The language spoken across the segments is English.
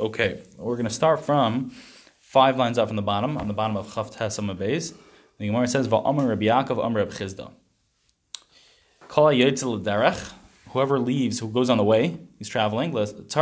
Okay, we're going to start from five lines up from the bottom, on the bottom of Chav Tes Beis. The Gemara says, "Va'amar Rabbi Yaakov, Amar Rabbi Chizda." Kol derech. Whoever leaves, who goes on the way, he's traveling. He has to say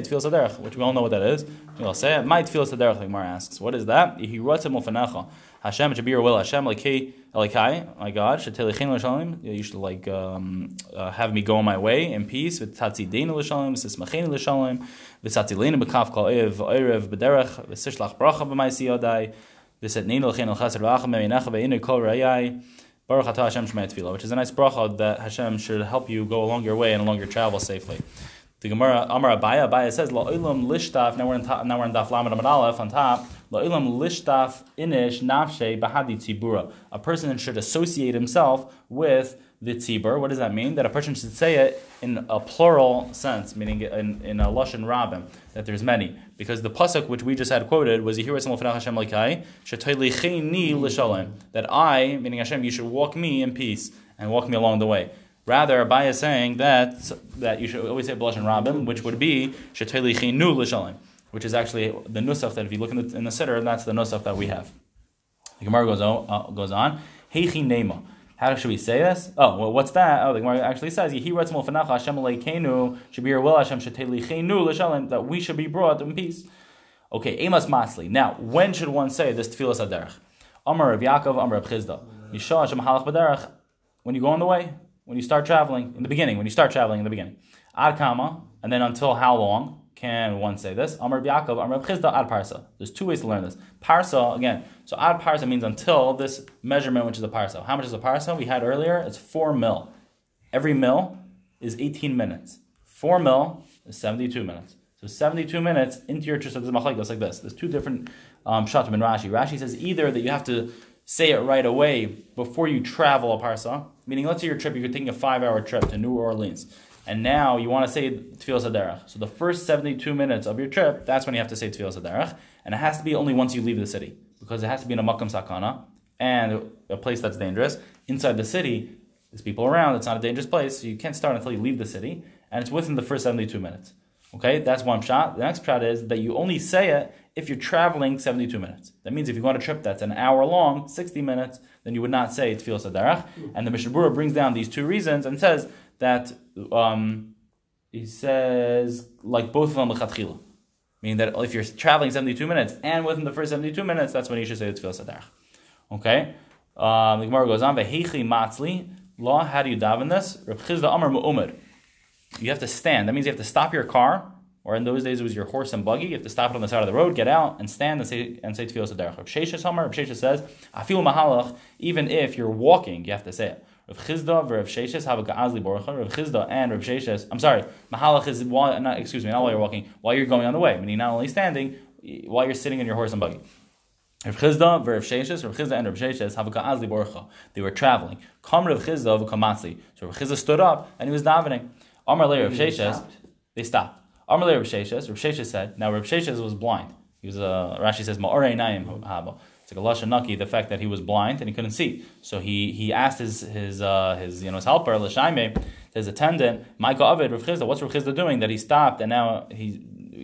tfilas haderech, which we all know what that is. We'll say it. My tfilas haderech. The asks, "What is that?" Wrote to Hashem should be your will. Hashem lekei elikai. My God, shetelichin l'shalim. You should like um, uh, have me go on my way in peace. V'tatzi deinu l'shalim. V'sismachin l'shalim. V'tatzi leinu b'kaf kol ev oirev b'derech. V'sishlach bracha b'maisi yodai. V'setneinu l'chein l'chasar v'acham me'inacha ve'inu kol rayai. Baruch atah Hashem shmei tefillah, which is a nice bracha that Hashem should help you go along your way and along your travel safely. The Gemara Amar Abaye Abaye says La'ilam lishtaf. Now we're in now we're in Daf Lamed Amad Aleph on top. La'ilam lishtaf inish nafshe bahadi tzibura. A person should associate himself with the tzibur. What does that mean? That a person should say it in a plural sense, meaning in, in a lashon rabim, that there's many. Because the pasuk which we just had quoted was that I, meaning Hashem, you should walk me in peace and walk me along the way. Rather, Abaye is saying that that you should always say B'lashon Rabim, which would be which is actually the nusach that if you look in the, in the Siddur, that's the nusach that we have. The Gemara goes on, uh, goes on Heichi Nema. How should we say this? Oh, well, what's that? Oh, the Gemara actually says, Yehi Ratzmol Fanacha Hashem will Hashem that we should be brought in peace. Okay, Amos Masli. Now, when should one say this Tfilas Aderech? Amar of Yaakov, Amar of Chizda. Hashem Halach. When you go on the way, when you start traveling, in the beginning, when you start traveling in the beginning. Ad kama, and then until how long can one say this? Amr Yaakov, Amr Chizda, ad parsa. There's two ways to learn this. Parsa, again, so ad parsa means until this measurement, which is a parsa. How much is a parsa? We had earlier, it's four mil. Every mil is 18 minutes. Four mil is 72 minutes. So 72 minutes into your so there's like this. There's two different um, shatim in Rashi. Rashi says either that you have to say it right away before you travel a parsa. Meaning, let's say your trip, you're taking a five-hour trip to New Orleans, and now you want to say Tefillah Saderach. So the first 72 minutes of your trip, that's when you have to say Tefillah Saderach, and it has to be only once you leave the city, because it has to be in a Makam Sakana, and a place that's dangerous. Inside the city, there's people around, it's not a dangerous place, so you can't start until you leave the city, and it's within the first 72 minutes. Okay, that's one shot. The next shot is that you only say it if you're traveling 72 minutes. That means if you go on a trip that's an hour long, 60 minutes, then you would not say Tefillah Sadarach. And the Mishnah brings down these two reasons and says that um, he says like both of them lechatchila, meaning that if you're traveling 72 minutes and within the first 72 minutes, that's when you should say the Tefillah Sadarach. Okay, um, the Gemara goes on. Vehechi matzli law. How do you daven this? Reb Chizda Amar Mu'umad you have to stand. That means you have to stop your car, or in those days it was your horse and buggy. You have to stop it on the side of the road, get out, and stand and say and say tefillah derech. Rav Sheshes Hamar, Rav Sheshes says, "Afil mahalach." Even if you're walking, you have to say it. Rav Chizda, Rav Sheshes have a ga'azli borcha. Rav Chizda and Rav Sheshes. I'm sorry, mahalach is while not excuse me, not while you're walking, while you're going on the way. Meaning not only standing, while you're sitting in your horse and buggy. Rav Chizda, Rav Sheshes, Rav Chizda and Rav Sheshes have a ga'azli borcha. They were traveling. Kam Rav Chizda v'kamatzli. So Rav Chizda stood up and he was davening. Amar Le Rav Sheshes, they stopped. Amar Le Rav Sheshes, Rav Sheshes said, now Rav Sheshes was blind. He was, uh, Rashi says, Ma'orei Naim Haba. It's like the fact that he was blind and he couldn't see. So he he asked his his uh, his you know his helper L'Shaime, his attendant, Michael Avid Rav Chizda, what's Rav Chizda doing that he stopped and now he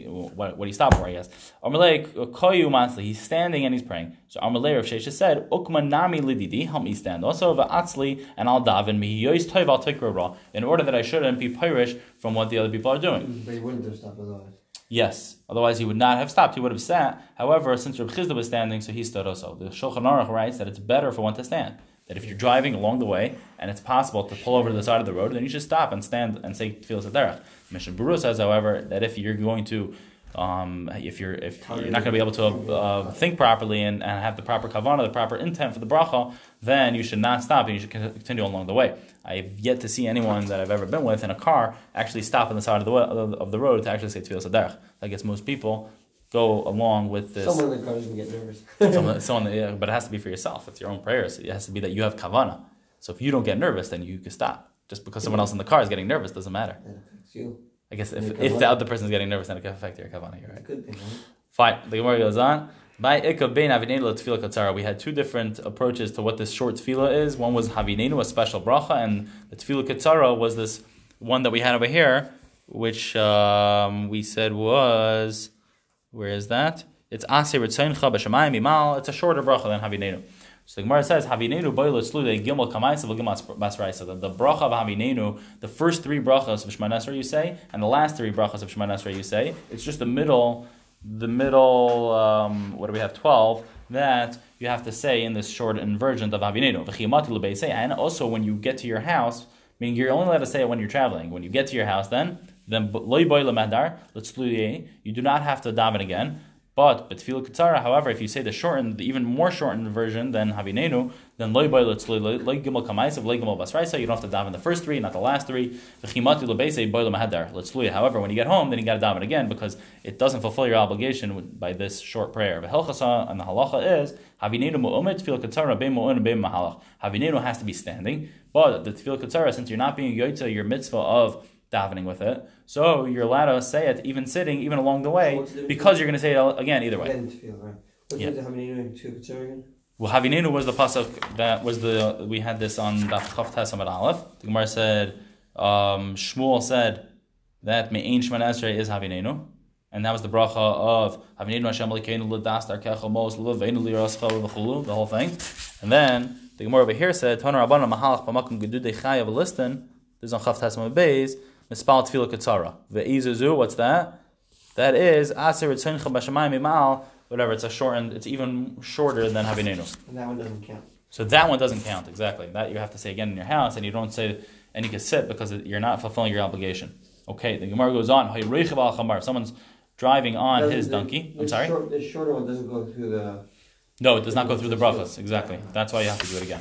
what, what he stopped for, I guess. Koyu. He's standing and he's praying. So Amalek Rav Shesha said, Ukma nami lididi. Help me stand. Also va'atzli and I'll daven me yois toiv al in order that I shouldn't be pirish from what the other people are doing. But he wouldn't have stopped otherwise. Yes, otherwise he would not have stopped. He would have sat. However, since Rav Chizda was standing, so he stood also. The Shulchan Aruch writes that it's better for one to stand. That if you're driving along the way and it's possible to pull over to the side of the road, then you should stop and stand and say Tefillah Saderech. Mishnah Berurah says, however, that if you're going to um, if you're if you're not going to be able to uh, think properly and, and have the proper kavana, the proper intent for the bracha, then you should not stop and you should continue along the way. I've yet to see anyone that I've ever been with in a car actually stop on the side of the of the road to actually say tefillah saderech. I guess most people go along with this. Someone in the car is going to get nervous. someone, someone, yeah, but it has to be for yourself. It's your own prayers. It has to be that you have kavana. So if you don't get nervous, then you can stop. Just because someone else in the car is getting nervous doesn't matter. Yeah, it's you. I guess if, if the other person is getting nervous, then it can affect your kavanah. You're right. Could be, right? Fine. The Gemara goes on. By Ikka Bein Avinenu Tefillah Katzara, we had two different approaches to what this short tefillah is. One was Havinenu, a special bracha, and the Tefillah Katzara was this one that we had over here, which um, we said was where is that? It's Aser Ritzoncha B'Shamayim Imal. It's a shorter bracha than Havinenu. So the Gemara says Havinenu Boilu Tzlude Gimel Kamaisa V'Gimel Basraisa. The bracha of Havinenu, the first three brachas of Shema Nasra you say, and the last three brachas of Shema Nasra you say. It's just the middle, the middle. Um, what do we have? Twelve that you have to say in this short version of. V'Chiyamati And also when you get to your house, meaning you're only allowed to say it when you're traveling. When you get to your house, then then boy lemedar you do not have to daven again. But betfil katzara, however, if you say the shortened, the even more shortened version than havinenu, then loy boy loy gimel kamaisav loy gimel basraisa. You don't have to daven the first three, not the last three. V'chimati lebeise boy lemedar letzlui. However, when you get home, then you got to daven again because it doesn't fulfill your obligation by this short prayer. V'helchasa and the halacha is havinenu mu'umet tefil katzara be mu'un be mahalach. Havinenu has to be standing, but the tefil katzara, since you're not being yoyta your mitzvah of davening with it. So you're allowed to say it even sitting, even along the way, So because you're going to say it again either way. Right. Yeah. the Hamaninu and Tefillah Ketzar again? Well, Havinenu was the pasuk that was the we had this on Daf Chav Tesam Aleph. The Gemara said um, Shmuel said that Me'ain Shman Esrei is Havinenu, and that was the bracha of Havinenu Hashem Lekeinu L'das Darkecha Mos L'Veinu L'Yirascha L'Chulu, the whole thing. And then the Gemara over here said Toner Rabbanon Mahalach B'Makom Gedudei Chayav Liston. This is on Chav Tesam Beis Mispal Tefillah Ketzara. Ve'izuzu, what's that? That is Aser Ritzoncha B'Shamayim Imal. Whatever, it's a shortened. It's even shorter than Havinenu. And that one doesn't count. So that one doesn't count exactly. That you have to say again in your house, and you don't say and you can sit because you're not fulfilling your obligation. Okay, the Gemara goes on. "Hayreichav al chamar." Someone's driving on his the- donkey. the I'm sorry. Short, the shorter one doesn't go through the. No, it does not go through the brachas. Exactly. That's why you have to do it again.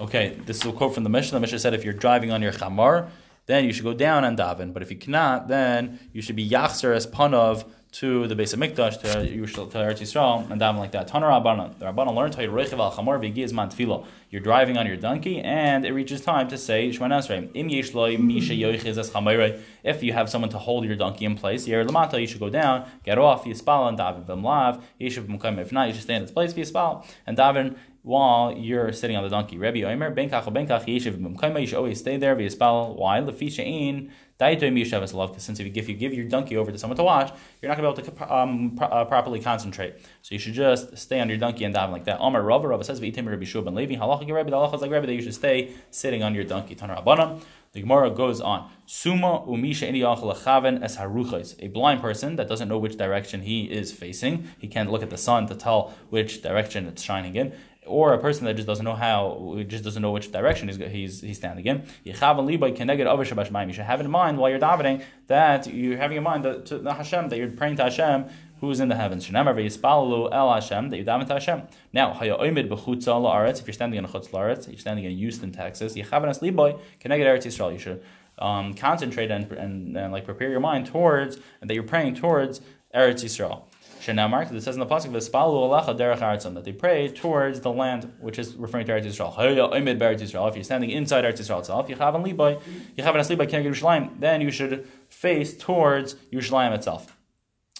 Okay, this is a quote from the Mishnah. The Mishnah said if you're driving on your chamar, then you should go down and daven. But if you cannot, then you should be yachzer as panav to the base of Mikdash, to Yerushalayim, to Eretz Yisrael, and daven like that. Tanar Rabbanan. The Rabbanan learned you reichav al chamar v'giz man tefillah. You're driving on your donkey, and it reaches time to say. Im yesh lo misha yoichiz es chamayre. If you have someone to hold your donkey in place, yer lamata, you should go down, get off, yispal, and daven v'mlav. Yeshiv b'mkayim. If not, you should stay in its place, yispal, and daven while you're sitting on the donkey. Rabbi Omer, ben kach ben kach yeshiv b'mkayim. You should always stay there, v'yispal. Why? Lefi she'in. Because since if you, if you give your donkey over to someone to watch, you're not going to be able to um, pro- uh, properly concentrate. So you should just stay on your donkey and daven like that. Amar Rava, Rava says, "V'itim Rabbi Shua ben Levi, halacha Rabbi, the halacha is like Rabbi that you should stay sitting on your donkey." Tanar Rabbanan. The Gemara goes on. Suma umisha es haruchos. A blind person that doesn't know which direction he is facing, he can't look at the sun to tell which direction it's shining in or a person that just doesn't know how, just doesn't know which direction he's he's, he's standing in. You should have in mind while you're davening that you're having in mind that, to the Hashem that you're praying to Hashem who is in the heavens. El Hashem that you daven to Hashem. Now. If you're standing in chutz la'aretz, you're standing in Houston, Texas. Eretz. You should um, concentrate and, and, and like prepare your mind towards and that you're praying towards Eretz Yisrael. Shenamar, because it says in the pasuk v'spalu alacha derech aratzim that they pray towards the land which is referring to Eretz Yisrael. If you're standing inside Eretz Yisrael itself, yechavan liboy, yechavan as liboy keneged Yerushalayim. Then you should face towards Yerushalayim itself.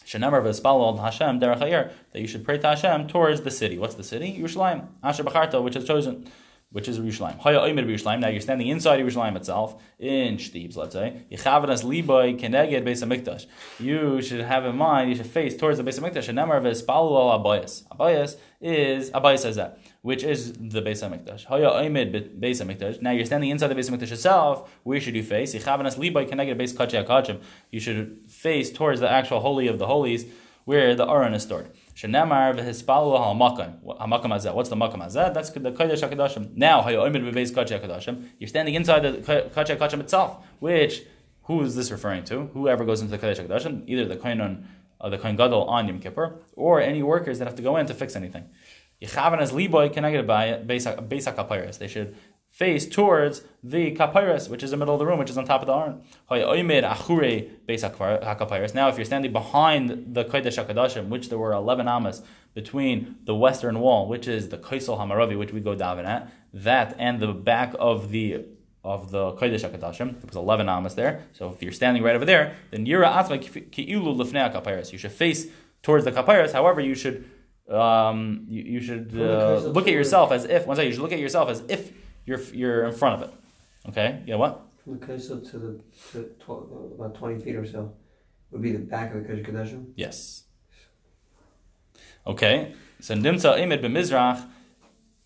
Shenamar v'espalol Hashem derech hayir that you should pray to Hashem towards the city. What's the city? Yerushalayim. Asher b'charta, which is chosen, which is Yerushalayim. Haya oimed Yerushalayim. Now you're standing inside Yerushalayim itself, in Shtibs, let's say. Yechavanas liboy keneged beis hamikdash. You should have in mind, you should face towards the beis hamikdash. Shenamar v'espalol al abayas. Abayas is abayas says that, which is the beis hamikdash. Haya oimed beis hamikdash. Now you're standing inside the beis hamikdash itself. Where should you face? Yechavanas liboy keneged beis kachei hakachim. You should face towards the actual holy of the holies, where the Aron is stored. Shenamar v'hispalu ha'makam. Ha'makam hazeh. What's the makam hazeh? That's the kodesh hakadashim. Now hayoimid b'beis kachei hakadashim. You're standing inside the kodesh hakadashim itself. Which who is this referring to? Whoever goes into the kodesh hakadashim, either the kohen uh, the kohen gadol on Yom Kippur, or any workers that have to go in to fix anything. Yechavan as liboy can I get a beis hakapiris. They should face towards the kapiris, which is the middle of the room, which is on top of the aron. Now, if you're standing behind the Kodesh HaKadoshim, which there were 11 amas between the western wall, which is the Kaisel Hamaravi, which we go daven at, that and the back of the of the Kodesh HaKadoshim, there was 11 amas there. So if you're standing right over there, then Yira Atzma Ki'ilu Lefnei HaKapiris. You should face towards the Kapiris. However, you should um, you, you should uh, look at yourself as if, one second, you should look at yourself as if you're you're in front of it. Okay? Yeah, what? From the Knesset to the to tw- about twenty feet or so would be the back of the Kodesh Kodeshim. Yes. Okay, so nimtza imid b'mizrach,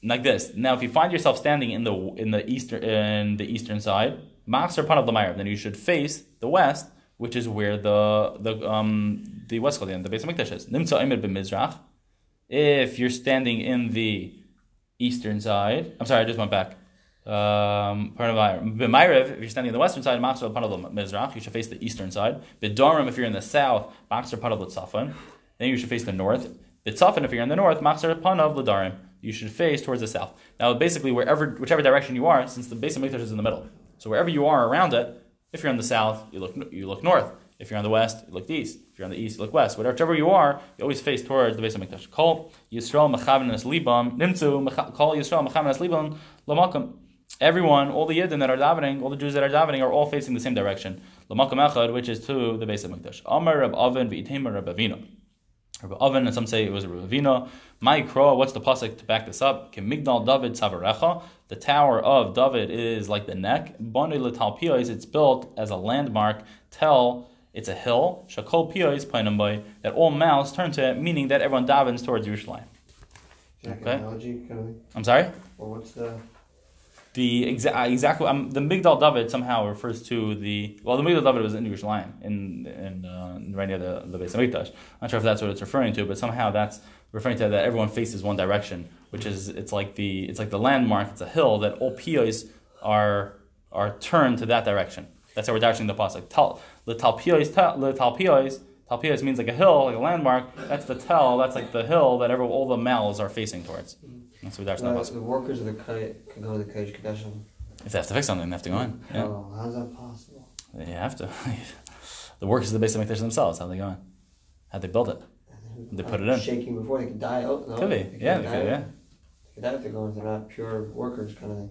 like this. Now, if you find yourself standing in the in the eastern in the eastern side, machzer pan of the then you should face the west, which is where the the um the west Cholion, the base of Mikdash is. Nimtza imid b'mizrach. If you're standing in the eastern side, I'm sorry, I just went back. Um, if you're standing on the western side, you should face the eastern side. B'Dorim, if you're in the south, then you should face the north. B'Tzafon, if you're in the north, L'Darim, you should face towards the south. Now, basically, wherever, whichever direction you are, since the base of Mikdash is in the middle, so wherever you are around it, if you're in the south, you look you look north. If you're on the west, you look east. If you're on the east, you look west. Whichever you are, you always face towards the base of Mikdash. Yisrael libam Yisrael libam lamakam. Everyone, all the Yidden that are davening, all the Jews that are davening, are all facing the same direction. Lamakam echad, which is to the base of Mikdash. Amar Rab Avin v'itema Rab Avina. Rab Avin, and some say it was Rab Avina. My Kro, what's the pasuk to back this up? Migdal David Savarecha. The tower of David is like the neck. Bani Letal it's built as a landmark. Tell it's a hill. Shakol Piyos Painamboy, that all mouths turn to it, meaning that everyone davens towards Yerushalayim. Okay. analogy? Kind of, I'm sorry? or what's the The exa- exactly um, the Migdal David somehow refers to the well the Migdal David was in Yerushalayim in in uh, right near the the base of Mikdash. I'm not sure if that's what it's referring to, but somehow that's referring to that everyone faces one direction, which is it's like the it's like the landmark. It's a hill that all piyos are are turned to that direction. That's how we're dashing the pasuk. Tal the talpiyos talpiyos talpiyos means like a hill, like a landmark. That's the tell. That's like the hill that every, all the mouths are facing towards. That's what dashing the uh, pasuk. the workers of the Kodesh can go to the Kodesh Kodeshim? If they have to fix something, they have to go in. Yeah. Oh, how's that possible? You have to. the workers of the base of Mikdash themselves, how they going? How they build it? They put it in. Shaking before they could die. Oh, no. Could be. They Yeah, they could, yeah. They could die if they're going. They're not pure workers, kind of thing.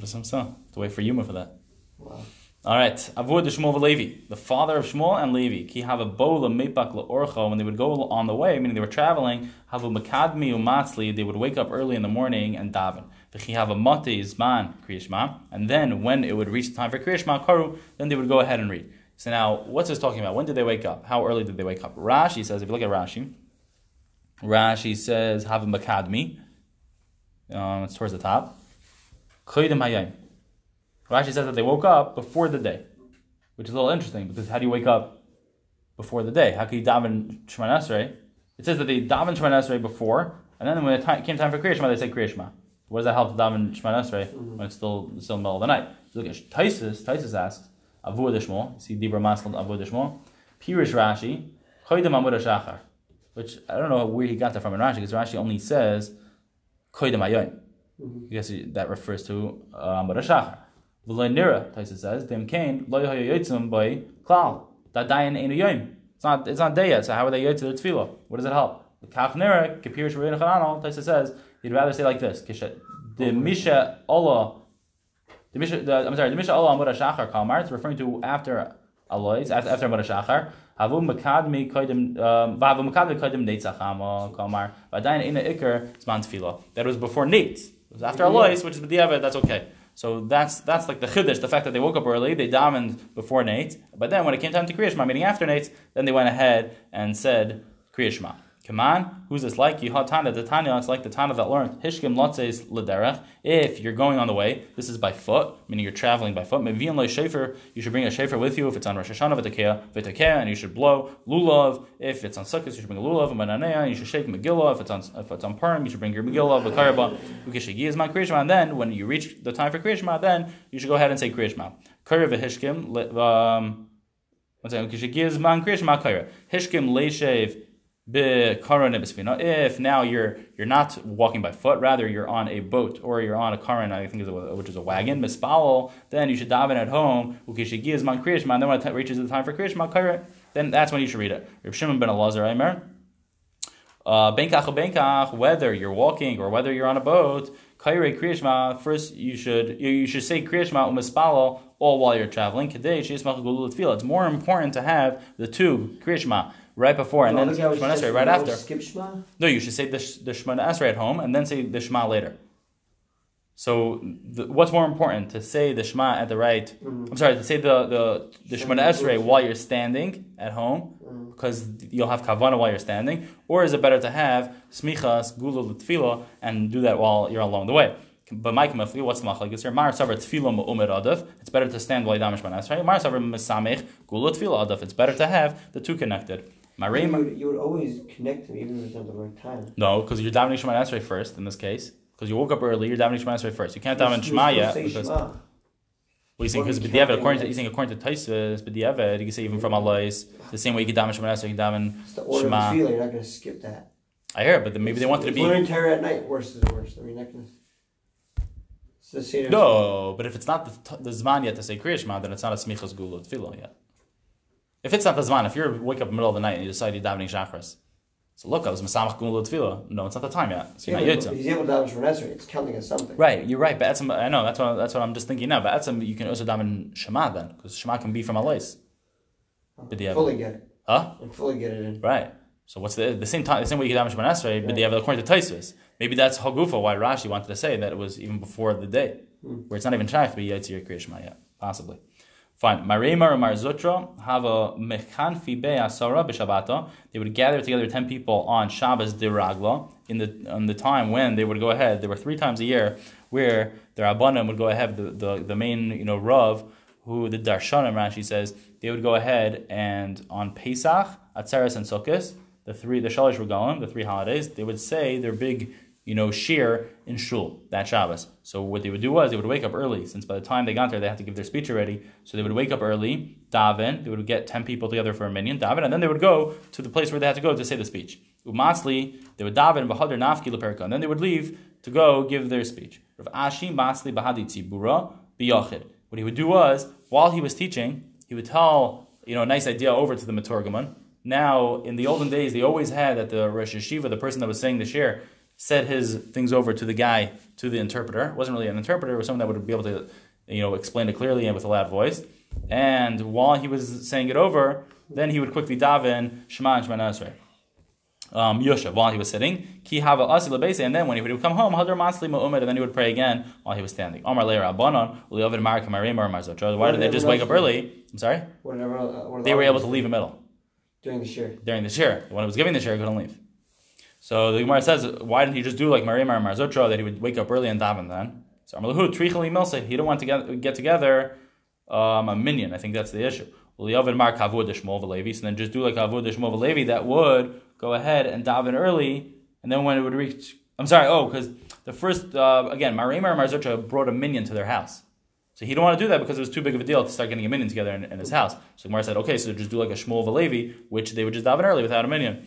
Just some so. To wait for Yuma for that. Wow. All right. Avud Shmuel Levi, the father of Shmuel and Levi. Ki have a bola mepak orcho when they would go on the way, meaning they were traveling. Have a makadmi umatzli. They would wake up early in the morning and daven. V'chi have a mate zman kriyishma, and then when it would reach the time for kriyishma karu, then they would go ahead and read. So now, what's this talking about? When did they wake up? How early did they wake up? Rashi says, if you look at Rashi, Rashi says have a makadmi. Um, it's towards the top. Rashi says that they woke up before the day, which is a little interesting because how do you wake up before the day? How can you daven Shemana Esrei? It says that they daven Shemana Esrei before, and then when it ti- came time for Kriya Shema, they say Kriya Shema. What does that help to daven Shemana Esrei when it's still still in the middle of the night? So look at Taisus. Taisus asks Avu Dishmo. See Dibra Masal Avu Dishmo. Pirish Rashi. Koydim Amud Shachar. Which I don't know where he got that from in Rashi because Rashi only says Koydim Ayoim. I guess that refers to uh, Amud Shachar. V'loy nira, Taisa says, Dem kain, lo yoy yotzim by klal. That dayan ain't a yom. It's not, it's not day yet, so how are they yotz their tefillah? What does it help? The kach nira, kapir shrein chananol, Taisa says, he'd rather say like this, Kisha, the misha Allah, the misha, the, I'm sorry, the misha Allah amud shachar kalmar, it's referring to after Alois, after, after amud shachar, havu makadmi koidim, um, vahavu makadmi koidim neitzachama kalmar, vadayan ina ikar, zman tefillah. That was before Nate. It was after Alois, which is b'diavad, that's okay. So that's that's like the chiddush, the fact that they woke up early, they davened before Nate, but then when it came time to Kriya Shema, meaning after Nate, then they went ahead and said Kriya Shema. Come on, who's this like? Yihad Tana, the Tanya, it's like the Tana that learned Hishkim Lotzes Lederech. If you're going on the way, this is by foot, meaning you're traveling by foot. Mevian lo shefer, you should bring a shefer with you if it's on Rosh Hashanah v'tekea v'tekea, and you should blow lulav. If it's on Sukkot, you should bring a lulav and bananea, and you should shake Megillah. If it's on if it's on Purim, you should bring your Megillah v'karba ukishigi is my Kriya Shema. And then when you reach the time for Kriya Shema, then you should go ahead and say Kriya Shema. Kurya v'hishkim. li- Um, One second. Ukishigi is man Kriya Shema kayra. Hishkim leishev. If now you're you're not walking by foot, rather you're on a boat or you're on a karan, I think is a, which is a wagon, mispal, then you should daven at home. Ukishigi is man kriyishma, and then when it reaches the time for kriyishma kairat, then that's when you should read it. Reb Shimon ben Elazar Aimer. Benkach benkach, whether you're walking or whether you're on a boat, kaire kriyishma. First, you should you, should say kriyishma umispalo all while you're traveling. It's more important to have the two kriyishma right before and then look how it Shemana says Esrei right after. Skip Shema. No, you should say the, the Shemana Esrei at home and then say the Shema later. So, the, what's more important to say the Shema at the right? Mhm. I'm sorry, to say the the the Shema Shema Esrei while you're standing at home, Mm. because you'll have kavana while you're standing, or is it better to have smichas gula tefillah and do that while you're along the way? But Mike Mafli, what's the machlek? Is here Mar Savar tefillah ma'umer adaf. It's better to stand while you damish manas, right? Mar Savar mesamech gula tefillah adaf. It's better to have the two connected. You Marei would, you would always connect them even if it's not the right time. no, because you're davening Shema Esrei first in this case. Because you woke up early, you're davening Shema Esrei first. You can't daven You Shema yet because Shema. well, you saying because you b'diavad according to you saying according to Taisvis b'diavad you can say even from Allah's the same way you can daven Shema Esrei you can daven It's the order Shema. of the tefillah. You're not going to skip that. I hear it, but then maybe they wanted to be Learning Torah at night, worse is worse. I mean, not going to. It's the same. No, but if it's not the, the Zman yet to say Kriya Shema, then it's not a Smichas Gula Tefillah yet. If it's not the Zman, if you're wake up in the middle of the night and you decide you're davening Shachris, so look, I was Masamach Gula Tefillah. No, it's not the time yet. So you're not but Yitzim. he's able to daven Shemon Esrei. It's counting as something. Right, you're right. But that's, I know, that's what, that's what I'm just thinking now. But that's, you can also daven Shema then, because Shema can be from Alais. B'diavad. Fully get it. Huh? And fully get it in. Right. So what's the the same time the same way you can daven Shema Esrei, but they have according to Taisvis. Maybe that's Hagufa why Rashi wanted to say that it was even before the day, hmm. where it's not even shaykh to be Yitzir Kriya Shema yet, possibly. Fine. Marema or Marzutra have a mechan fibe asara. They would gather together ten people on Shabbos de Ragla in the on the time when they would go ahead. There were three times a year where the Rabbanim would go ahead. The, the, the main you know Rav, who the Darshanim Rashi says they would go ahead and on Pesach, Atzeres, and Sukkot, the three the Shalish Regalim, the three holidays, they would say their big you know, shir in shul that Shabbos. So what they would do was they would wake up early, since by the time they got there, they had to give their speech already. So they would wake up early, daven. They would get ten people together for a minyan, daven, and then they would go to the place where they had to go to say the speech. Umatzli, they would daven v'hadar nafki leperka, and then they would leave to go give their speech. Rav Ashi matzli bahadi tzibura biyachid. What he would do was while he was teaching, he would tell you know a nice idea over to the maturgaman. Now, in the olden days, they always had that the Rosh Yeshiva, the person that was saying the shir, said his things over to the guy, to the interpreter. It wasn't really an interpreter, it was someone that would be able to, you know, explain it clearly and with a loud voice. And while he was saying it over, then he would quickly daven Shema and Shema Nasrei. Um, Yosha, while he was sitting, ki hava asi lebese, and then when he would come home, hadar masli ma'umed, and then he would pray again while he was standing. Omar leir abanon, uliovid mark marim or marzotra. Why did they just wake up early? I'm sorry. Whatever. uh, They were able to leave in the middle during the shir. during the shir. When it was giving the shir, he couldn't leave. So the Gemara says, why didn't he just do like Marim or Marzotra that he would wake up early and daven then? So Amalahu Trichali Milsa, he didn't want to get, get together um, a minion. I think that's the issue. Uliyavid Mar Kavud Shmol Valevi. So then just do like Kavud Shmol Valevi that would go ahead and daven early, and then when it would reach, I'm sorry, oh, because the first uh, again Marim or Marzotra brought a minion to their house. So he didn't want to do that because it was too big of a deal to start getting a minion together in, in his house. So Gemara said, okay, so just do like a Shmuel Valevi, which they would just daven early without a minion.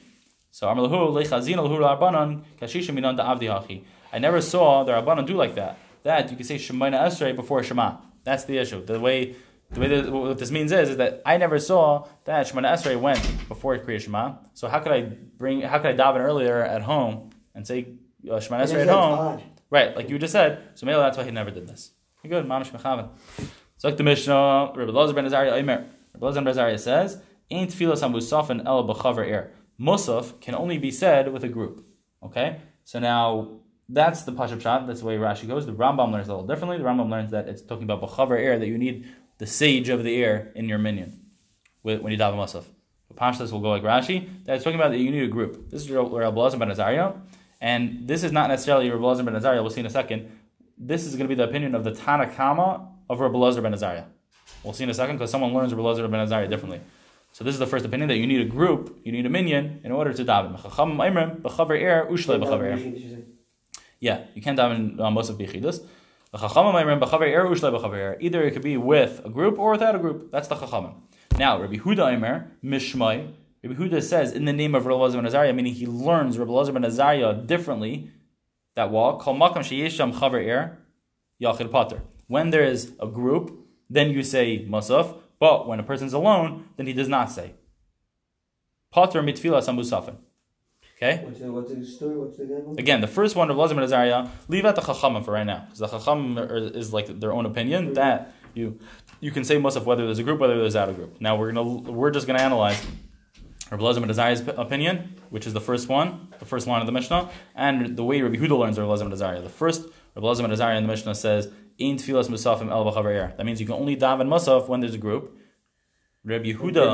So Amrlahu lechazin alhu rabbanon kashisha minan. I never saw the rabbanon do like that. That you can say Shemaina Esrei before Shema. That's the issue. The way the way that, what this means is, is that I never saw that Shemana Esrei went before Kriya Shema. So how could I bring? How could I daven earlier at home and say uh, Shemana Esrei at home? Right, like you just said. So maybe that's why he never did this. Good, mamish mechavan. So like the Mishnah, Rabbi Lazar ben Azariah Omer. Rabbi Lazar ben Azariah says, "Ain't tefillas musafin el b'chaver air." Musaf can only be said with a group. Okay, so now that's the pashup shot. That's the way Rashi goes. The Rambam learns a little differently. The Rambam learns that it's talking about b'chaver air that you need the sage of the air in your minion when you daven musaf. The Pashtas will go like Rashi. That it's talking about that you need a group. This is Rabbi Lazar ben Azariah, and this is not necessarily Rabbi ben Azariah. We'll see in a second. This is going to be the opinion of the Tanakama of Rabbi ben Azariah. We'll see in a second because someone learns Rabbi ben Azariah differently. So this is the first opinion that you need a group, you need a minion in order to daven. Yeah, you can't daven uh, most of bichidus. Either it could be with a group or without a group. That's the chachamim. Now, Rabbi Huda Aimer Mishmai. Rabbi Huda says in the name of Rabbi Lazar ben Azariah, meaning he learns Rabbi Lazar ben Azariah differently. That wall, kol makam sheyesham chaver er yachid pater. When there is a group, then you say masaf. But when a person's alone, then he does not say. Pater mitfila samusafin. Okay? What's the, what's the story? What's the example? Again, the first one of Lazar Azariah, leave out the chachamim for right now, because the chachamim is like their own opinion that you you can say musaf whether there's a group, whether there's out a group. Now we're gonna we're just gonna analyze Rabbi Lazar ben Azariah's opinion, which is the first one, the first line of the Mishnah, and the way Rabbi Huda learns Rabbi Lazar ben Azariah. The first Rabbi Lazar ben Azariah in the Mishnah says, "In tefillas musafim el b'chaver That means you can only daven musaf when there's a group. Rabbi Yehuda,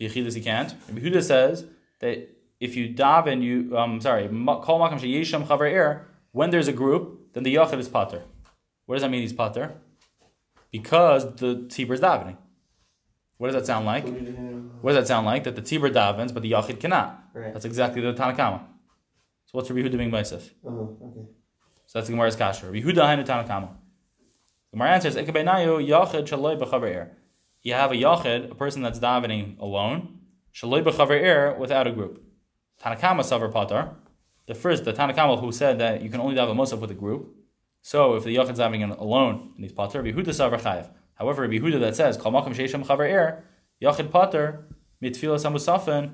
you can't. Rabbi Yehuda says that if you daven, you um sorry, call makam sheyesham chaver er. When there's a group, then the yachid is pater. What does that mean? He's pater because the tzibur is davening. What does that sound like? What does that sound like? That the tzibur davens, but the yachid cannot. Right. That's exactly the Tanakama. So what's Rabbi Yehuda being Meisif? Oh, okay. So that's the Gemara's kasha. Hainu Tanakama. The Gemara answers, "Ekabenayu yachid shaloi b'chaver er." You have a yachid, a person that's davening alone, shaloi b'chaver er, without a group. Tanakama savar patar. The first, the Tanakama who said that you can only daven musaf with a group. So if the yachid's davening alone and he's patar, Rabbi Yehuda savar chayev. However, Rabbi Yehuda that says kol makom sheisham chaver er, yachid patar mitfilas hamusafen.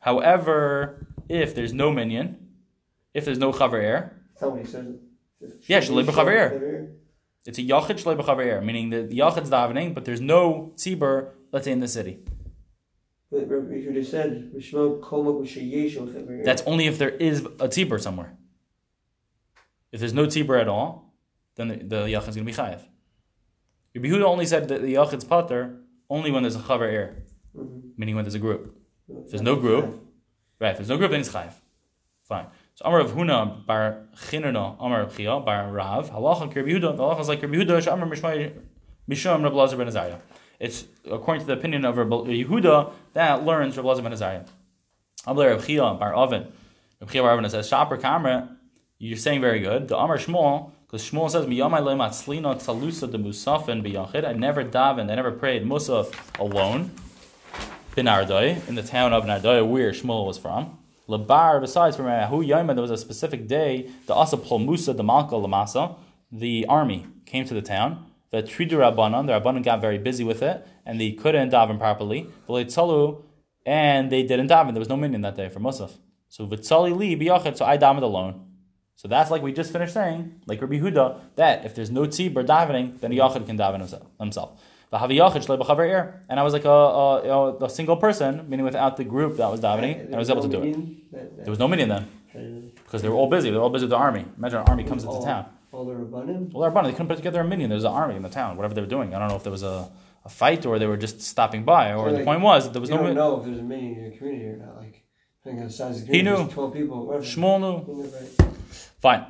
However, if there's no minion, if there's no chaver er, Me, says Yeah, shaloi b'chaver er. It's a yachid shlei b'chaver er, meaning that the yachid's davening, but there's no tzibur, let's say in the city. But Rabbi said, "V'shmo kol makom sheyesh chaver er." That's only if there is a tzibur somewhere. If there's no tzibur at all, then the, the yachid's going to be chayev. Rabbi Yehuda only said that the yachid's pater only when there's a chaver er, Mhm. meaning when there's a group. If there's no group, right? If there's no group, then it's chayev. Fine. So Amar of Huna bar Amar Chia bar Rav Halacha Rabbi Yehuda. The halacha is like Yehuda. Shamar Mishmai Mishum Rabbi Lazar ben Azariah. It's according to the opinion of Rabbi Yehuda that learns Rabbi Lazar ben Azariah. Amar of Chia bar Oven. Rabbi Chia bar Oven says Shaper Kamra. You're saying very good. The Amar Shmuel because Shmuel says Miyamai Lemat Slina Tzalusa de Musafin biyachid. I never davened. I never prayed Musaf alone. In Ardai, in the town of Nardai, where Shmuel was from. Labar, besides from Hu Yaima, there was a specific day, the Asa Musa, the Malka Lamasa, the army came to the town. The Tridu Rabbanon, the Rabbanon got very busy with it, and they couldn't daven properly. And they didn't daven. There was no minion that day for Musaf. So Vitzali li biyachid, so I davened alone. So that's like we just finished saying, like Rabbi Huda, that if there's no tzibur davening, then a yachid can daven himself. Himself. And I was like a, a, a, single person, meaning without the group that was davening, and I was able to do it. There was no minion then, because they were all busy. They were all busy with the army. Imagine an army comes into town. All the rabbanim. Well, they're Rabbanim. They couldn't put together a minion. There was an army in the town, whatever they were doing. I don't know if there was a, a fight or they were just stopping by. Or So, the like, point was that there was you no. don't know if there's a meeting in your community or not. Like, the size of the He knew. twelve people. Whatever. Shmuel knew. Fine.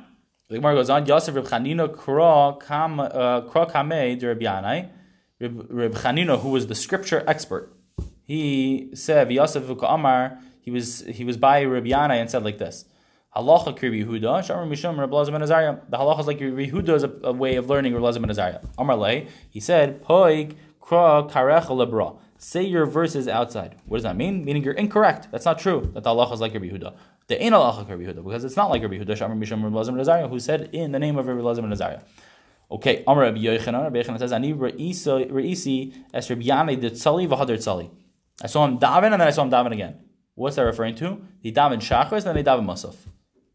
The Gemara goes on. Yosef Reb Chanina Kam uh, Kamei de. Reb Reb Chanina, who was the scripture expert, he said Yosef Amar. He was he was by Reb Yanai and said like this. Halacha Kirbi Yehuda, Shamar Mishum Reb ben Azariah. The halacha is like Yehuda is a, a way of learning Reb ben Azariah. Amar lei, he said, Poig Kra Karecha Lebra. Say your verses outside. What does that mean? Meaning you're incorrect. That's not true. That the halacha is like Rabbi Yehuda. The ain't halacha Rabbi Yehuda because it's not like Rabbi Yehuda. Shamar Mishum Reb ben who said in the name of Reb ben Azariah. Okay, Amar Rabbi Yochanan. Rabbi Yochanan says, "Ani reisi es Rabbi Yanai did tzali v'hader tzali." I saw him daven and then I saw him daven again. What's that referring to? He daven shachris and then he daven musaf.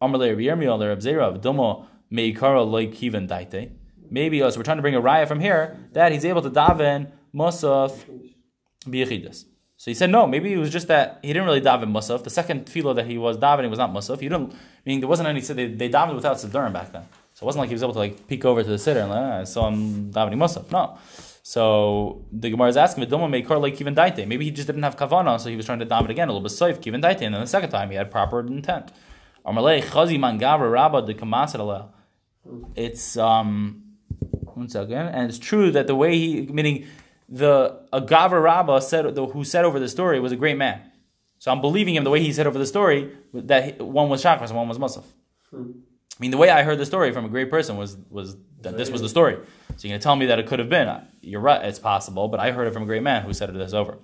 Amar le Rabbi Yirmiyah le Rabbi Zera Domo meikara loy kiven daite. Maybe us. We're trying to bring a raya from here that he's able to daven musaf biyachidus. So he said no. Maybe it was just that he didn't really daven musaf. The second tefillah that he was davening was not musaf. He didn't. Meaning there wasn't any. They, they davened without siddurim back then. So it wasn't like he was able to like peek over to the sitter and like, ah, I saw him davening musaf. No. So the Gemara is asking, "Vidoma may like kiven daite." Maybe he just didn't have kavana, so he was trying to daven again a little bit safe kiven daite, and then the second time he had proper intent. Rabba It's um one second, and it's true that the way he meaning the Agava rabba said the, who said over the story was a great man. So I'm believing him the way he said over the story that one was Shachris and one was Musaf. I mean, the way I heard the story from a great person was was that this was the story. So you're going to tell me that it could have been. You're right, it's possible, but I heard it from a great man who said it this over.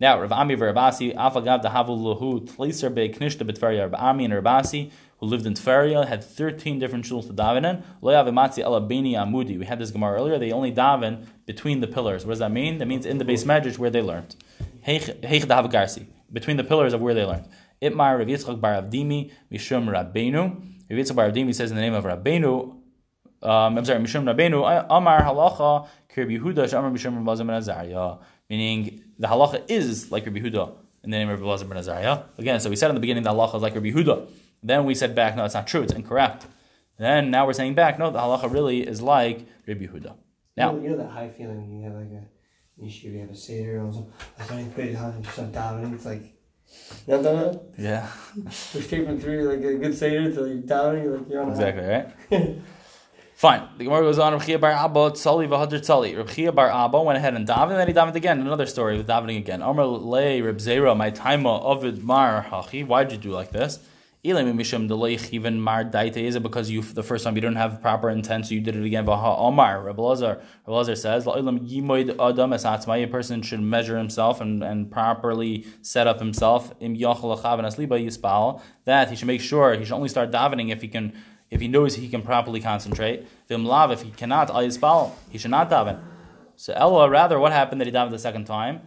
Now, Rav Ami Rabasi, Afagav Lahu, Be Knishta Betferia, Rav Ami and Rabasi, who lived in Tveria, had 13 different shuls to daven in. Loyav Ematzi Ela Beni Amudi. We had this Gemara earlier. They only daven between the pillars. What does that mean? That means in the base medrash where they learned. Heich Dahav Garsi. Between the pillars of where they learned. Itmar Rav Yitzchak Bar Avdimi, Mishum Rabbeinu. Rav Yitzchak Bar Avdimi says in the name of Rabbeinu, um, I'm sorry, Mishum Rabbeinu, Amar Halacha, Kirb Yehuda, Shamar Mishum Rabazim Ben. Meaning, the halacha is like Rabbi Huda in the name of Rabazim Ben. Again, so we said in the beginning the halacha is like Rabbi Huda. Then we said back, no, it's not true, it's incorrect. Then now we're saying back, no, the halacha really is like Rabbi Huda. Now, you know, you know that high feeling you have like a yeshiva, you have a seder or something. I started to put it on and. It's like, you know that? yeah, We're escaping through like a good seder till you're you're like you're on exactly, right? Fine. The Gemara goes on. Rav Chia bar Abba tzali v'hadr tzali. Rav Chia bar Abba went ahead and davened, and then he davened again. Another story with davening again. Amar le Reb Zera, my taima ovid mar hachi. Why did you do like this? Ilim mishum even mar daite. Is it because you the first time you didn't have proper intent, so you did it again? Vaha Omar. Reb Lazar. Says, La'ilam yimoid adam es. A person should measure himself and, and properly set up himself. Im asliba yispal. That he should make sure he should only start davening if he can if he knows he can properly concentrate. Vim lav, if he cannot, al he should not daven. So Ella, rather, what happened that he davened the second time?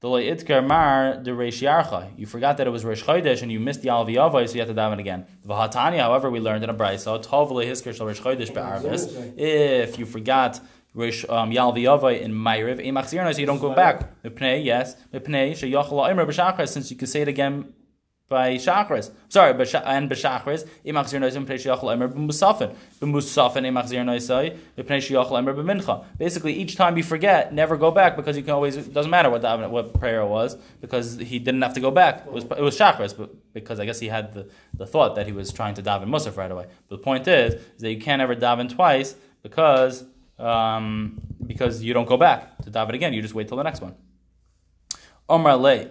The itkar mar the reish yarcha. You forgot that it was Rosh Chodesh and you missed the alvi Yavai, so you have to daven again. V'hatani, however, we learned in a brayso, tov lehisker shel Rosh Chodesh be'arvis. If you forgot Rosh um, Yalvi Yavai in Ma'iriv, imachzirna, so you don't go back. Mipnei, yes. Mipnei sheyachal la'imer b'shachar, since you can say it again by Shachris. Sorry, and b'Shachris, imachzir noisai mipnei sheyachal emer b'musafin. B'musafin imachzir noisai mipnei sheyachal emer b'mincha. Basically, each time you forget, never go back because you can always, it doesn't matter what daven, what prayer was because he didn't have to go back. It was, it was Shachris, but because I guess he had the, the thought that he was trying to daven Musaf right away. But the point is, is that you can't ever daven twice because, um, because you don't go back to daven again. You just wait till the next one. Omar lei.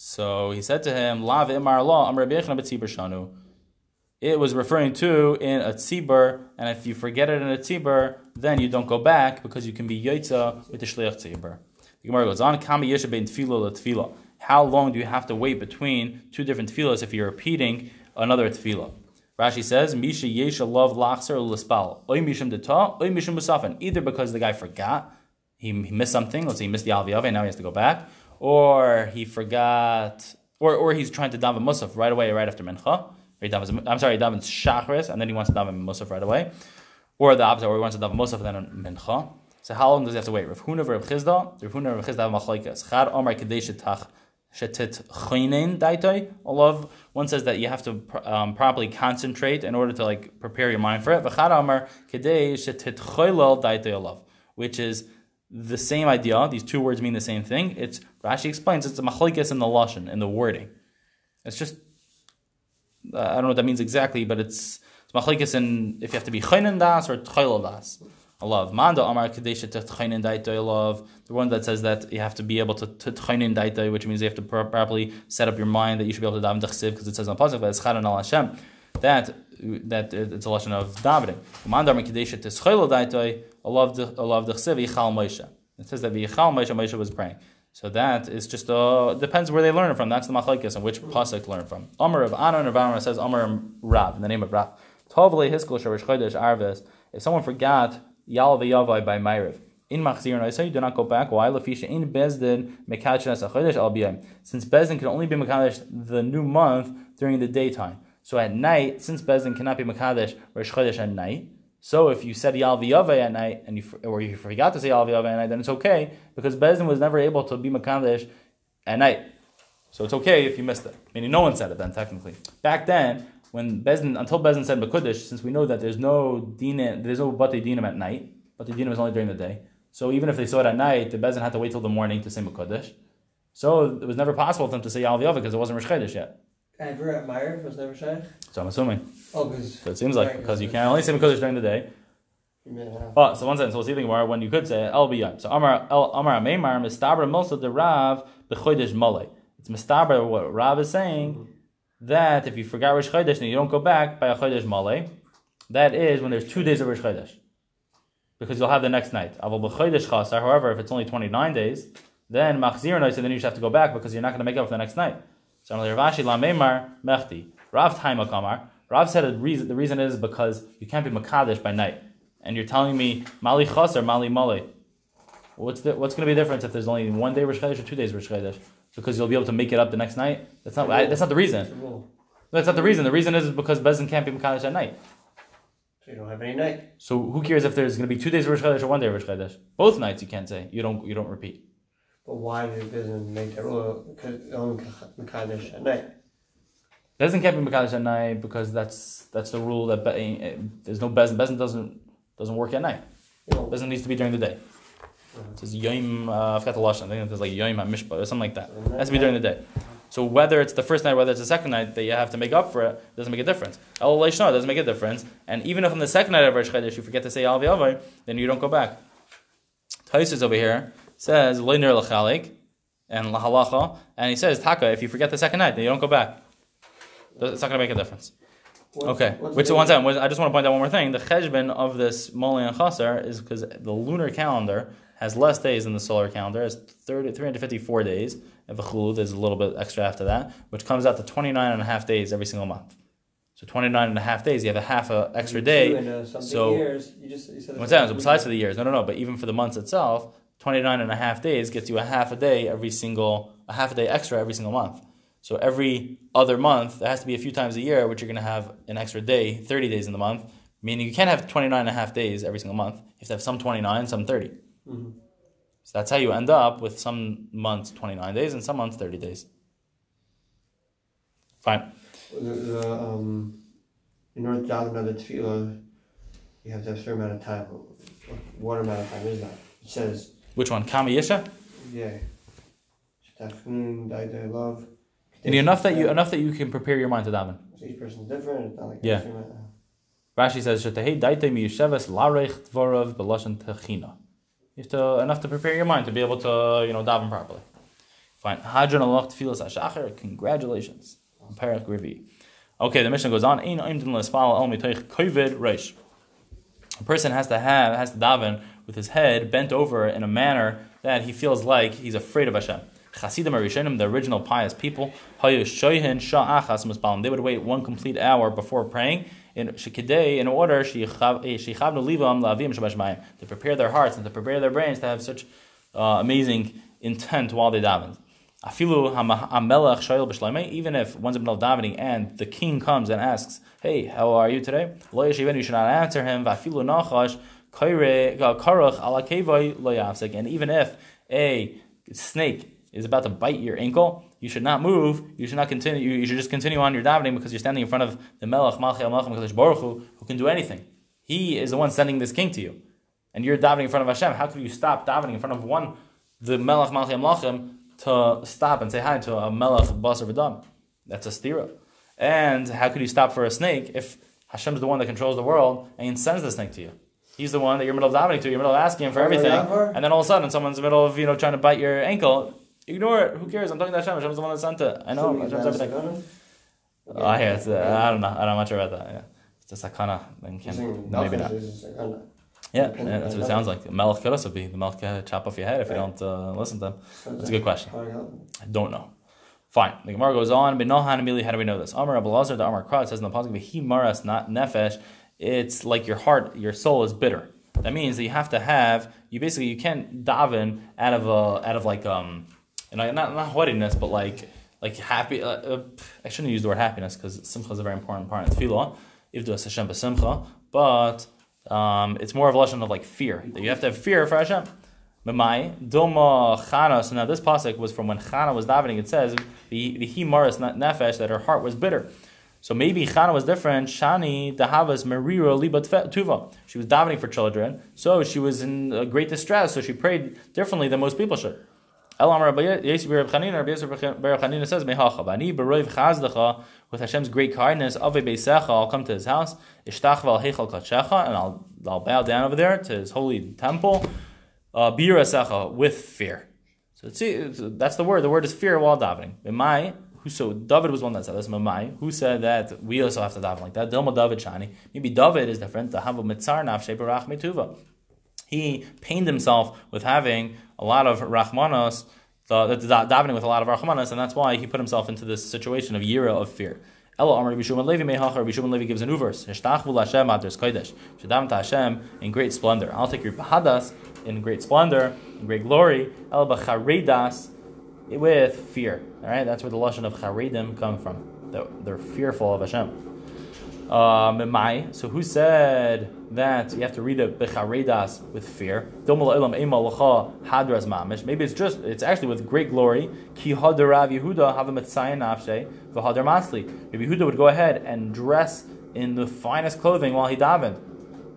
So he said to him, Lav imar law, shanu. It was referring to in a tzibur, and if you forget it in a tzibur, then you don't go back because you can be yotza with the shliach tzibur. The Gemara goes on, Kami bein. How long do you have to wait between two different tefillahs if you're repeating another tefillah? Rashi says, Misha yesha love lachser lispal. Oy mishum deta, oy musafin. Either because the guy forgot, he, he missed something, let's say he missed the alvi and now he has to go back, or he forgot, or, or he's trying to daven musaf right away, right after mincha. I'm sorry, he davens shachris, and then he wants to daven musaf right away. Or the opposite, or he wants to daven musaf then mincha. So how long does he have to wait? Rav Huna Chizda, Rav Huna Chizda. Chad Shetit. Allah, one says that you have to um, properly concentrate in order to like prepare your mind for it. V'chad Shetit Allah, which is the same idea. These two words mean the same thing. It's Rashi explains it's a machlekes in the lashon in the wording. It's just uh, I don't know what that means exactly, but it's, it's machlekes in if you have to be chaynin das or tchayl das. I love manda amar kadesha to tchaynin daito. Love the one that says that you have to be able to tchaynin daito, which means you have to properly set up your mind that you should be able to daven dechsiv because it says on pasuk that it's charan al Hashem. That that it's a lesson of davening. Manda amar kadesha to tchayl daito. I love yichal Moshe. It says that yichal Moshe Moshe was praying. So that is just uh, depends where they learn from. That's the machlekes and which pasuk learn from. Amar of Anon of Amar says Amar Rav in the name of Rav. Tovle hiskol sharish chodesh arves. If someone forgot Yal v'yavai by Ma'ariv. In Machzir and you do not go back. Why? Lafisha in Bezdin Mekadesh Achodesh Al Since Bezdin can only be Mekadesh the new month during the daytime. So at night, since Bezdin cannot be Mekadesh Rosh Chodesh at night, so if you said Yal v'yavai at night, and you or you forgot to say Yal v'yavai at night, then it's okay because Bezdin was never able to be Mekadesh at night. So it's okay if you missed it. Meaning no one said it then technically. Back then, when Bezdin, until Bezdin said Bekudish, since we know that there's no dinim, there's no Bate Dinim at night, Bate Dinim is only during the day. So even if they saw it at night, the Bezdin had to wait till the morning to say Bekudish. So it was never possible for them to say Yal V'Yava because it wasn't Rosh yet. Ever at Meyer was never Shaykh? So I'm assuming. Oh, because. So it seems like because you can only say Bekudish during the day. Oh, so one sentence. So we'll see the Gemara when you could say El B'Yam. So Amar El Amar Ameimar Mistaber Milsa the Rav B'Chodesh Malay. It's Mistaber what Rav is saying that if you forgot Rosh Chodesh and you don't go back by a Chodesh Malay, that is when there's two days of Rosh Chodesh. Because you'll have the next night. However, if it's only 29 days, then Machzir night, and then you just have to go back because you're not going to make up for the next night. So Ravashi Lamemar Mechti. Rav Taima Kamar. Rav said the reason, the reason is because you can't be Makadesh by night. And you're telling me Mali Chas or Mali Mali. What's the, what's going to be the difference if there's only one day Rosh Chodesh or two days Rosh Chodesh? Because you'll be able to make it up the next night? That's not, I, that's not the reason. That's not the reason. The reason is because Bezin can't be Makadesh at night. So you don't have any night. So who cares if there's going to be two days of Rosh Chodesh or one day of Rosh Chodesh? Both nights you can't say. You don't you don't repeat. But why did Bezin make that rule? Because only Mekadesh at night. Doesn't can't be mekadesh at night because that's that's the rule that be, eh, there's no bezin. Bezin doesn't doesn't work at night. Know, Bezin needs to be during the day. It says yom. Uh, I forgot the lashon. I think there's like yom mishpah or something like that. It has to be during the day. So whether it's the first night, whether it's the second night that you have to make up for it, doesn't make a difference. El Leishna doesn't make a difference. And even if on the second night of Rosh Chodesh you forget to say Al then you don't go back. Tais is over here says Leiner Lachalik and Lahalacha, and he says Taka. If you forget the second night, then you don't go back. It's not going to make a difference. what's- Okay, what's which one time? I just want to point out one more thing. The cheshbon of this Moli and Chaser is because the lunar calendar has less days than the solar calendar. It's 30, 354 days. If a chulu, there's a little bit extra after that, which comes out to 29 and a half days every single month. So 29 and a half days, you have a half a extra day. and, uh, so- years, you just you said it's What's that? like So besides for the years, no, no, no. But even for the months itself, 29 and a half days gets you a half a day every single, a half a day extra every single month. So every other month, there has to be a few times a year, which you're going to have an extra day, 30 days in the month. Meaning you can't have 29 and a half days every single month. You have to have some 29, some 30. Mhm. So that's how you end up with some months 29 days and some months 30 days. Fine. The, the, um, in order to daven another tefillah, you have to have a certain amount of time. What amount of time is that? It says, Which one? Kama Yisha? yeah. Afternoon, day, day, love. And enough that you enough that you can prepare your mind to daven. So each person's different. Like Yeah. a certain amount. Rashi says, "Shetahei daite miyusheves larech dvorav belashon techina." You have to enough to prepare your mind to be able to, you know, daven properly. Fine. Hadron alach tefillas hashachar. Congratulations. Parak Rivi. Okay, the mission goes on. Ein oimdim lespal el mitoich kovid reish. A person has to have has to daven with his head bent over in a manner that he feels like he's afraid of Hashem. Chasidim Arishonim, the original pious people. They would wait one complete hour before praying in shekidei in order shabashmayim to prepare their hearts and to prepare their brains to have such uh, amazing intent while they daven. Even if one's in the middle of davening and the king comes and asks, "Hey, how are you today?" You should not answer him. Uh, yafsek. And even if a snake is about to bite your ankle, you should not move. You should not continue. You, should just continue on your davening because you're standing in front of the Melech Malchei Malchim Kadosh Baruch Hu, who can do anything. He is the one sending this king to you, and you're davening in front of Hashem. How could you stop davening in front of one, the Melech Malchei Malchim, to stop and say hi to a Melech Basar V'dam? That's a stira. And how could you stop for a snake if Hashem's the one that controls the world and sends the snake to you? He's the one that you're middle of davening to. You're middle of asking him for everything, and then all of a sudden, someone's in the middle of you know trying to bite your ankle. Ignore it. Who cares? I'm talking to Hashem. Hashem's the one that sent it. I know. Hashem's everything. Oh, yeah, it's, uh, I don't know. I don't know much about that. Yeah. It's a sakana. Then can saying no, maybe not. nothing is a sakana. Yeah, yeah, that's what it sounds like. Melech Kedos would be the Melech chop off your head if you don't uh, listen to them. That's a good question. how do you help? I don't know. Fine. The Gemara goes on. Binohan Amili, how do we know this? Amar Abelazar, the Amar Krad says in the Pasuk, He maras not nefesh. It's like your heart, your soul is bitter. That means that you have to have. You basically you can't daven out of a out of like um, and not not haughtiness, but like like happy. Uh, uh, I shouldn't use the word happiness because simcha is a very important part of tefillah. Ivdu Hashem b'simcha, but um, it's more of a lesson of like fear. That you have to have fear for Hashem. Memai Doma Chana. So now this pasuk was from when Chana was davening. It says the the he maris nefesh that her heart was bitter. So maybe Chana was different. Shani dahavas merira liba tuva. She was davening for children, so she was in great distress. So she prayed differently than most people should. El Amar Rabbi Chanina, says, Baroiv Chazdecha, with Hashem's great kindness, Ave Beisecha, I'll come to his house, Ishtach Val Heichal Katshecha, and I'll, I'll bow down over there to his holy temple, uh, Birasecha, with fear. So see, that's the word. The word is fear while davening. Memai, who so David was one that said this. Memai, who said that we also have to daven like that. Dilma David Shani. Maybe David is different. The Hava Mitzar Barach Metuva. He pained himself with having a lot of Rahmanos, the, the, davening with a lot of Rahmanos, and that's why he put himself into this situation of yira of fear. Ella Amar Rabbi Shimon Levi Mehacha, Rabbi Levi gives a new verse. Hishtachvu Lashem Adres Kodesh. Shadam Hashem in great splendor. I'll take your Bahadas in great splendor, in great glory. El Bacharedas with fear. All right, that's where the lashon of charedim come from. They're, fearful of Hashem. Uh, Memai. So who said that you have to read it becharedas with fear. Maybe it's just it's actually with great glory. Maybe Yehuda would go ahead and dress in the finest clothing while he davened.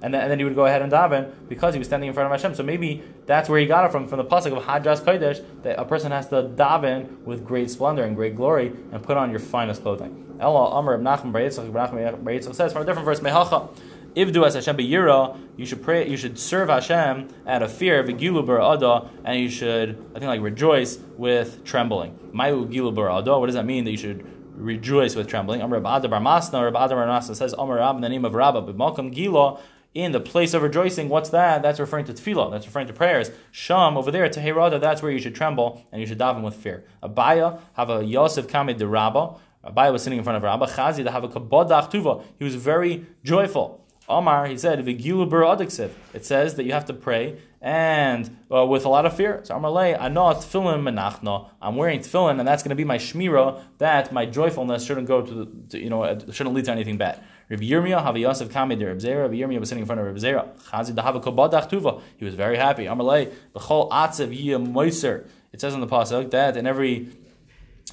And then, and then he would go ahead and daven because he was standing in front of Hashem. So maybe that's where he got it from, from the pasuk of Hadras Kodesh, that a person has to daven with great splendor and great glory and put on your finest clothing. Ella Amr Ibn Nachman says from a different verse, Mehacha. Ivdu as Hashem b'yira, you should pray. You should serve Hashem out of fear, v'gilu ada, and you should, I think, like rejoice with trembling. Mayu gilu ada. What does that mean? That you should rejoice with trembling. Amr Abba Bar Masna, Rabbi Bar Masna says Amr Rab in the name of Rabba, b'malkam gila in the place of rejoicing. What's that? That's referring to tefillah. That's referring to prayers. Sham over there, teherada. That's where you should tremble and you should daven with fear. Abaye have a Yosef Kamid the Rabbah. Abaye was sitting in front of Rabbah. Chazi have a kabodach tuva. He was very joyful. Omar, he said, It says that you have to pray and uh, with a lot of fear. So Amar I know tefillin menachna. I'm wearing tefillin, and that's going to be my shmira. That my joyfulness shouldn't go to, the, to you know, shouldn't lead to anything bad. Rabbi Yirmiyah, Havi Yosef Kami de Rabbi Zera. Rabbi Yirmiyah was sitting in front of Rabbi Zera. Chazi dahava kobadach tuva. He was very happy. Amar the whole atzev yiyah moiser. It says in the pasuk that in every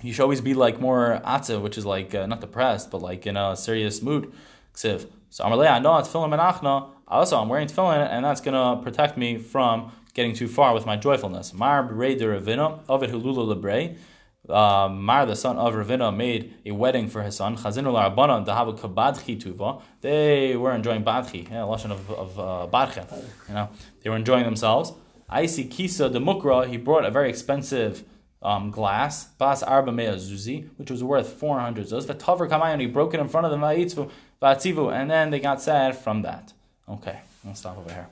you should always be like more atzev, which is like uh, not depressed, but like in a serious mood. Ksiv. So Amalei, I know tefillin menachna. Also, I'm wearing tefillin, and that's to protect me from getting too far with my joyfulness. Mar b'rei de Ravina, Ovid hulula lebrei. Uh, Mar, the son of Ravina, made a wedding for his son. Chazinu have a kabadchi tuva. They were enjoying badchi, yeah, lesson of, of uh, badche. You know, they were enjoying themselves. I see kisa the mukra. He brought a very expensive um, glass, bas arba mea zuzi, which was worth 400 zuz. V'taver kamayon, he broke it in front of them, v'atzivu, and then they got sad from that. Okay, I'll stop over here.